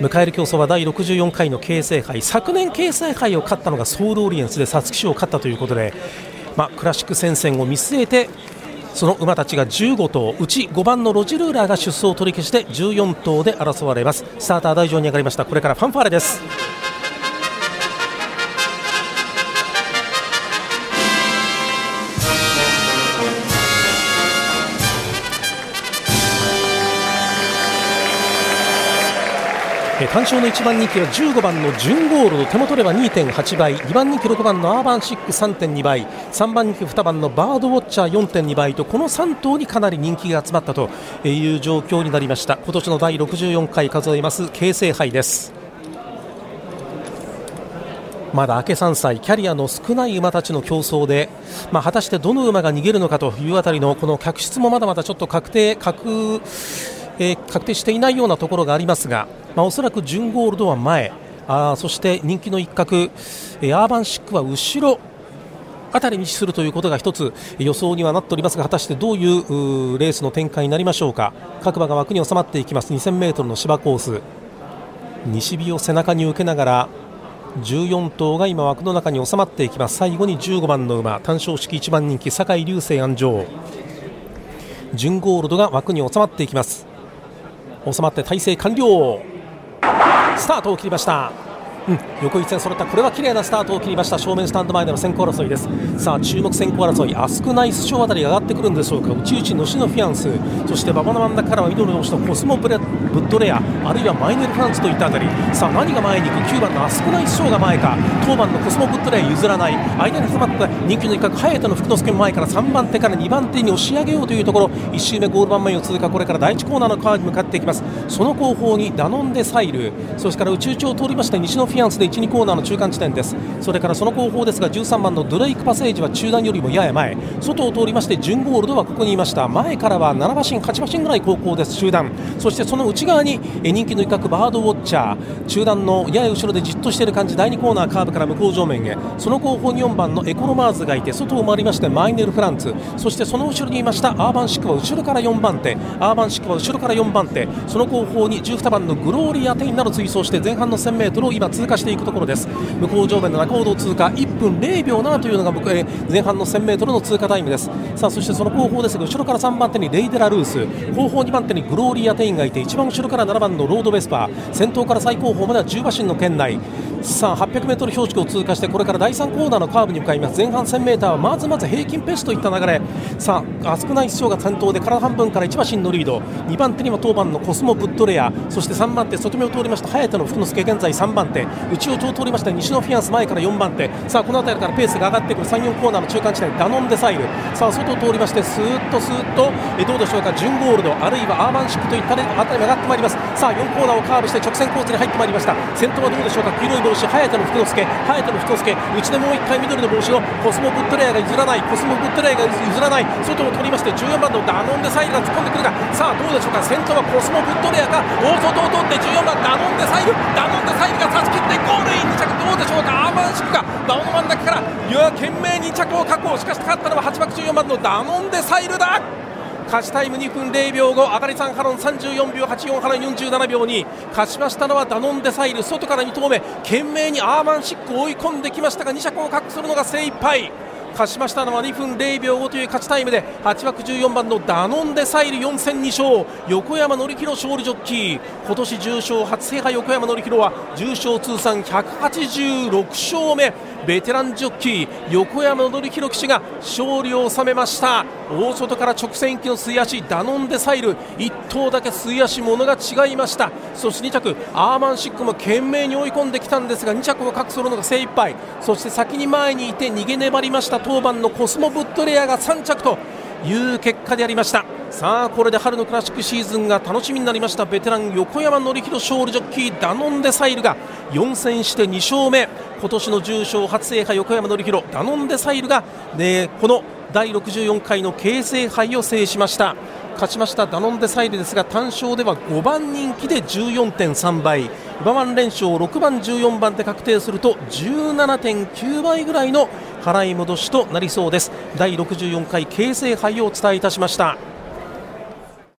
迎える競争は第64回の京成杯。昨年京成杯を勝ったのがソウルオリエンスで皐月賞を勝ったということで、まあ、クラシック戦線を見据えてその馬たちが15頭うち5番のロジルーラーが出走を取り消して14頭で争われます。スターター台上に上がりました。これからファンファーレです。単勝の1番人気は15番の準ゴールド手元では2.8倍2番人気6番のアーバンシック3.2倍3番人気2番のバードウォッチャー4.2倍とこの3頭にかなり人気が集まったという状況になりました。今年の第64回数えます京成杯です。まだ明け3歳キャリアの少ない馬たちの競争で、まあ、果たしてどの馬が逃げるのかというあたりのこの客室もまだまだちょっと確定確えー、確定していないようなところがありますが、まあ、おそらく準ゴールドは前。あそして人気の一角、えー、アーバンシックは後ろあたりに位置するということが一つ予想にはなっておりますが果たしてどういうレースの展開になりましょうか。各馬が枠に収まっていきます。2000m の芝コース。西日を背中に受けながら14頭が今枠の中に収まっていきます。最後に15番の馬。単勝式1番人気酒井流星安城。準ゴールドが枠に収まっていきます。収まって体勢完了。スタートを切りました。うん、横一線揃った。これは綺麗なスタートを切りました。正面スタンド前での先行争いです。さあ注目先行争い。アスクナイス賞あたりが上がってくるんでしょうか。内々のしのフィアンス。そして馬場の真ん中からはミドルのコスモブレブッドレア。あるいはマイネルフランスといったあたり。さあ何が前に行く？9番のアスクナイス賞が前か。当番のコスモブッドレア譲らない。間に挟まった人気の一角早田の福之助も前から3番手から2番手に押し上げようというところ。1周目ゴール板前を通過これから第1コーナーの川に向かっていきますその後方にダノンデサイルそしてから宇宙町を通りまして西のフィアンスで1、2コーナーの中間地点です。それからその後方ですが13番のドレイクパセージは中段よりもやや前。外を通りまして準ゴールドはここにいました。前からは7馬身8馬身ぐらい後方です。集団そしてその内側に人気の一角バードウォッチャー。中段のやや後ろでじっとしている感じ。第2コーナーカーブから向こう上面へ。その後方に4番のエコノマーズがいて外を回りましてマイネル・フランツ。そしてその後ろにいましたアーバンシックは後ろから4番手。アーバンシックは後ろから4番手。その後方に12番のグローリア・テインなど追走して前半の 1000m を今通通過していくところです。向こう上面の中ほど通過1分0秒7というのが前半の 1000m の通過タイムです。さあそしてその後方ですが後ろから3番手にレイデラ・ルース後方2番手にグローリア・テインがいて一番後ろから7番のロード・ベスパー先頭から最後方までは10馬身の圏内。さあ 800m 標識を通過してこれから第3コーナーのカーブに向かいます。前半 1000m はまずまず平均ペースといった流れ。さあアスクナイス賞が先頭で体半分から1馬身のリード。2番手には当番のコスモブッドレア。そして3番手外目を通りました早田の福之助現在3番手。内を通りました西のフィアンス前から4番手。さあこの辺りからペースが上がってくる。3、4コーナーの中間地点ダノンデサイル。さあ外を通りましてスーッとスーッとえどうでしょうか？準ゴールド。あるいはアーマンシックといった辺り上がってまいります。さあ4コーナーをカーブして直線コースに入ってまいりました。先頭はどうでしょうか？黄色い早田の福之助早田の太助内でもう1回緑の帽子のコスモブッドレアが譲らないコスモブッドレアが譲らない外を取りまして14番のダノンデサイルが突っ込んでくるがさあどうでしょうか？先頭はコスモブッドレアか？大外を通って14番ダノンデサイルダノンデサイルが差し切ってゴールイン！2着どうでしょうか？アーマンシックが馬場の真ん中からいや懸命2着を確保。しかし勝ったのは8番14番のダノンデサイルだ！勝ちタイム2分0秒後上がり3ハロン34秒84ハロン47秒2勝ちましたのはダノンデサイル外から2投目。懸命にアーマンシックを追い込んできましたが2着を確保するのが精一杯。勝ちましたのは2分0秒5という勝ちタイムで8枠14番のダノンデサイル4戦2勝。横山典弘勝利ジョッキー。今年重賞初制覇横山典弘は重賞通算186勝目。ベテランジョッキー横山典弘騎手が勝利を収めました。大外から直線行きの末足ダノンデサイル。1頭だけ末足ものが違いました。そして2着アーマンシックも懸命に追い込んできたんですが2着を確保するのが精一杯。そして先に前にいて逃げ粘りました。当番のコスモブッドレアが3着という結果でありました。さあこれで春のクラシックシーズンが楽しみになりました。ベテラン横山典弘勝利ジョッキーダノンデサイルが4戦して2勝目。今年の重賞初制覇横山典弘ダノンデサイルが、ね、この第64回の京成杯を制しました。勝ちましたダノンデサイルですが単勝では5番人気で14.3倍。馬番連勝6番14番で確定すると17.9倍ぐらいの払い戻しとなりそうです第64回京成杯をお伝えいたしました。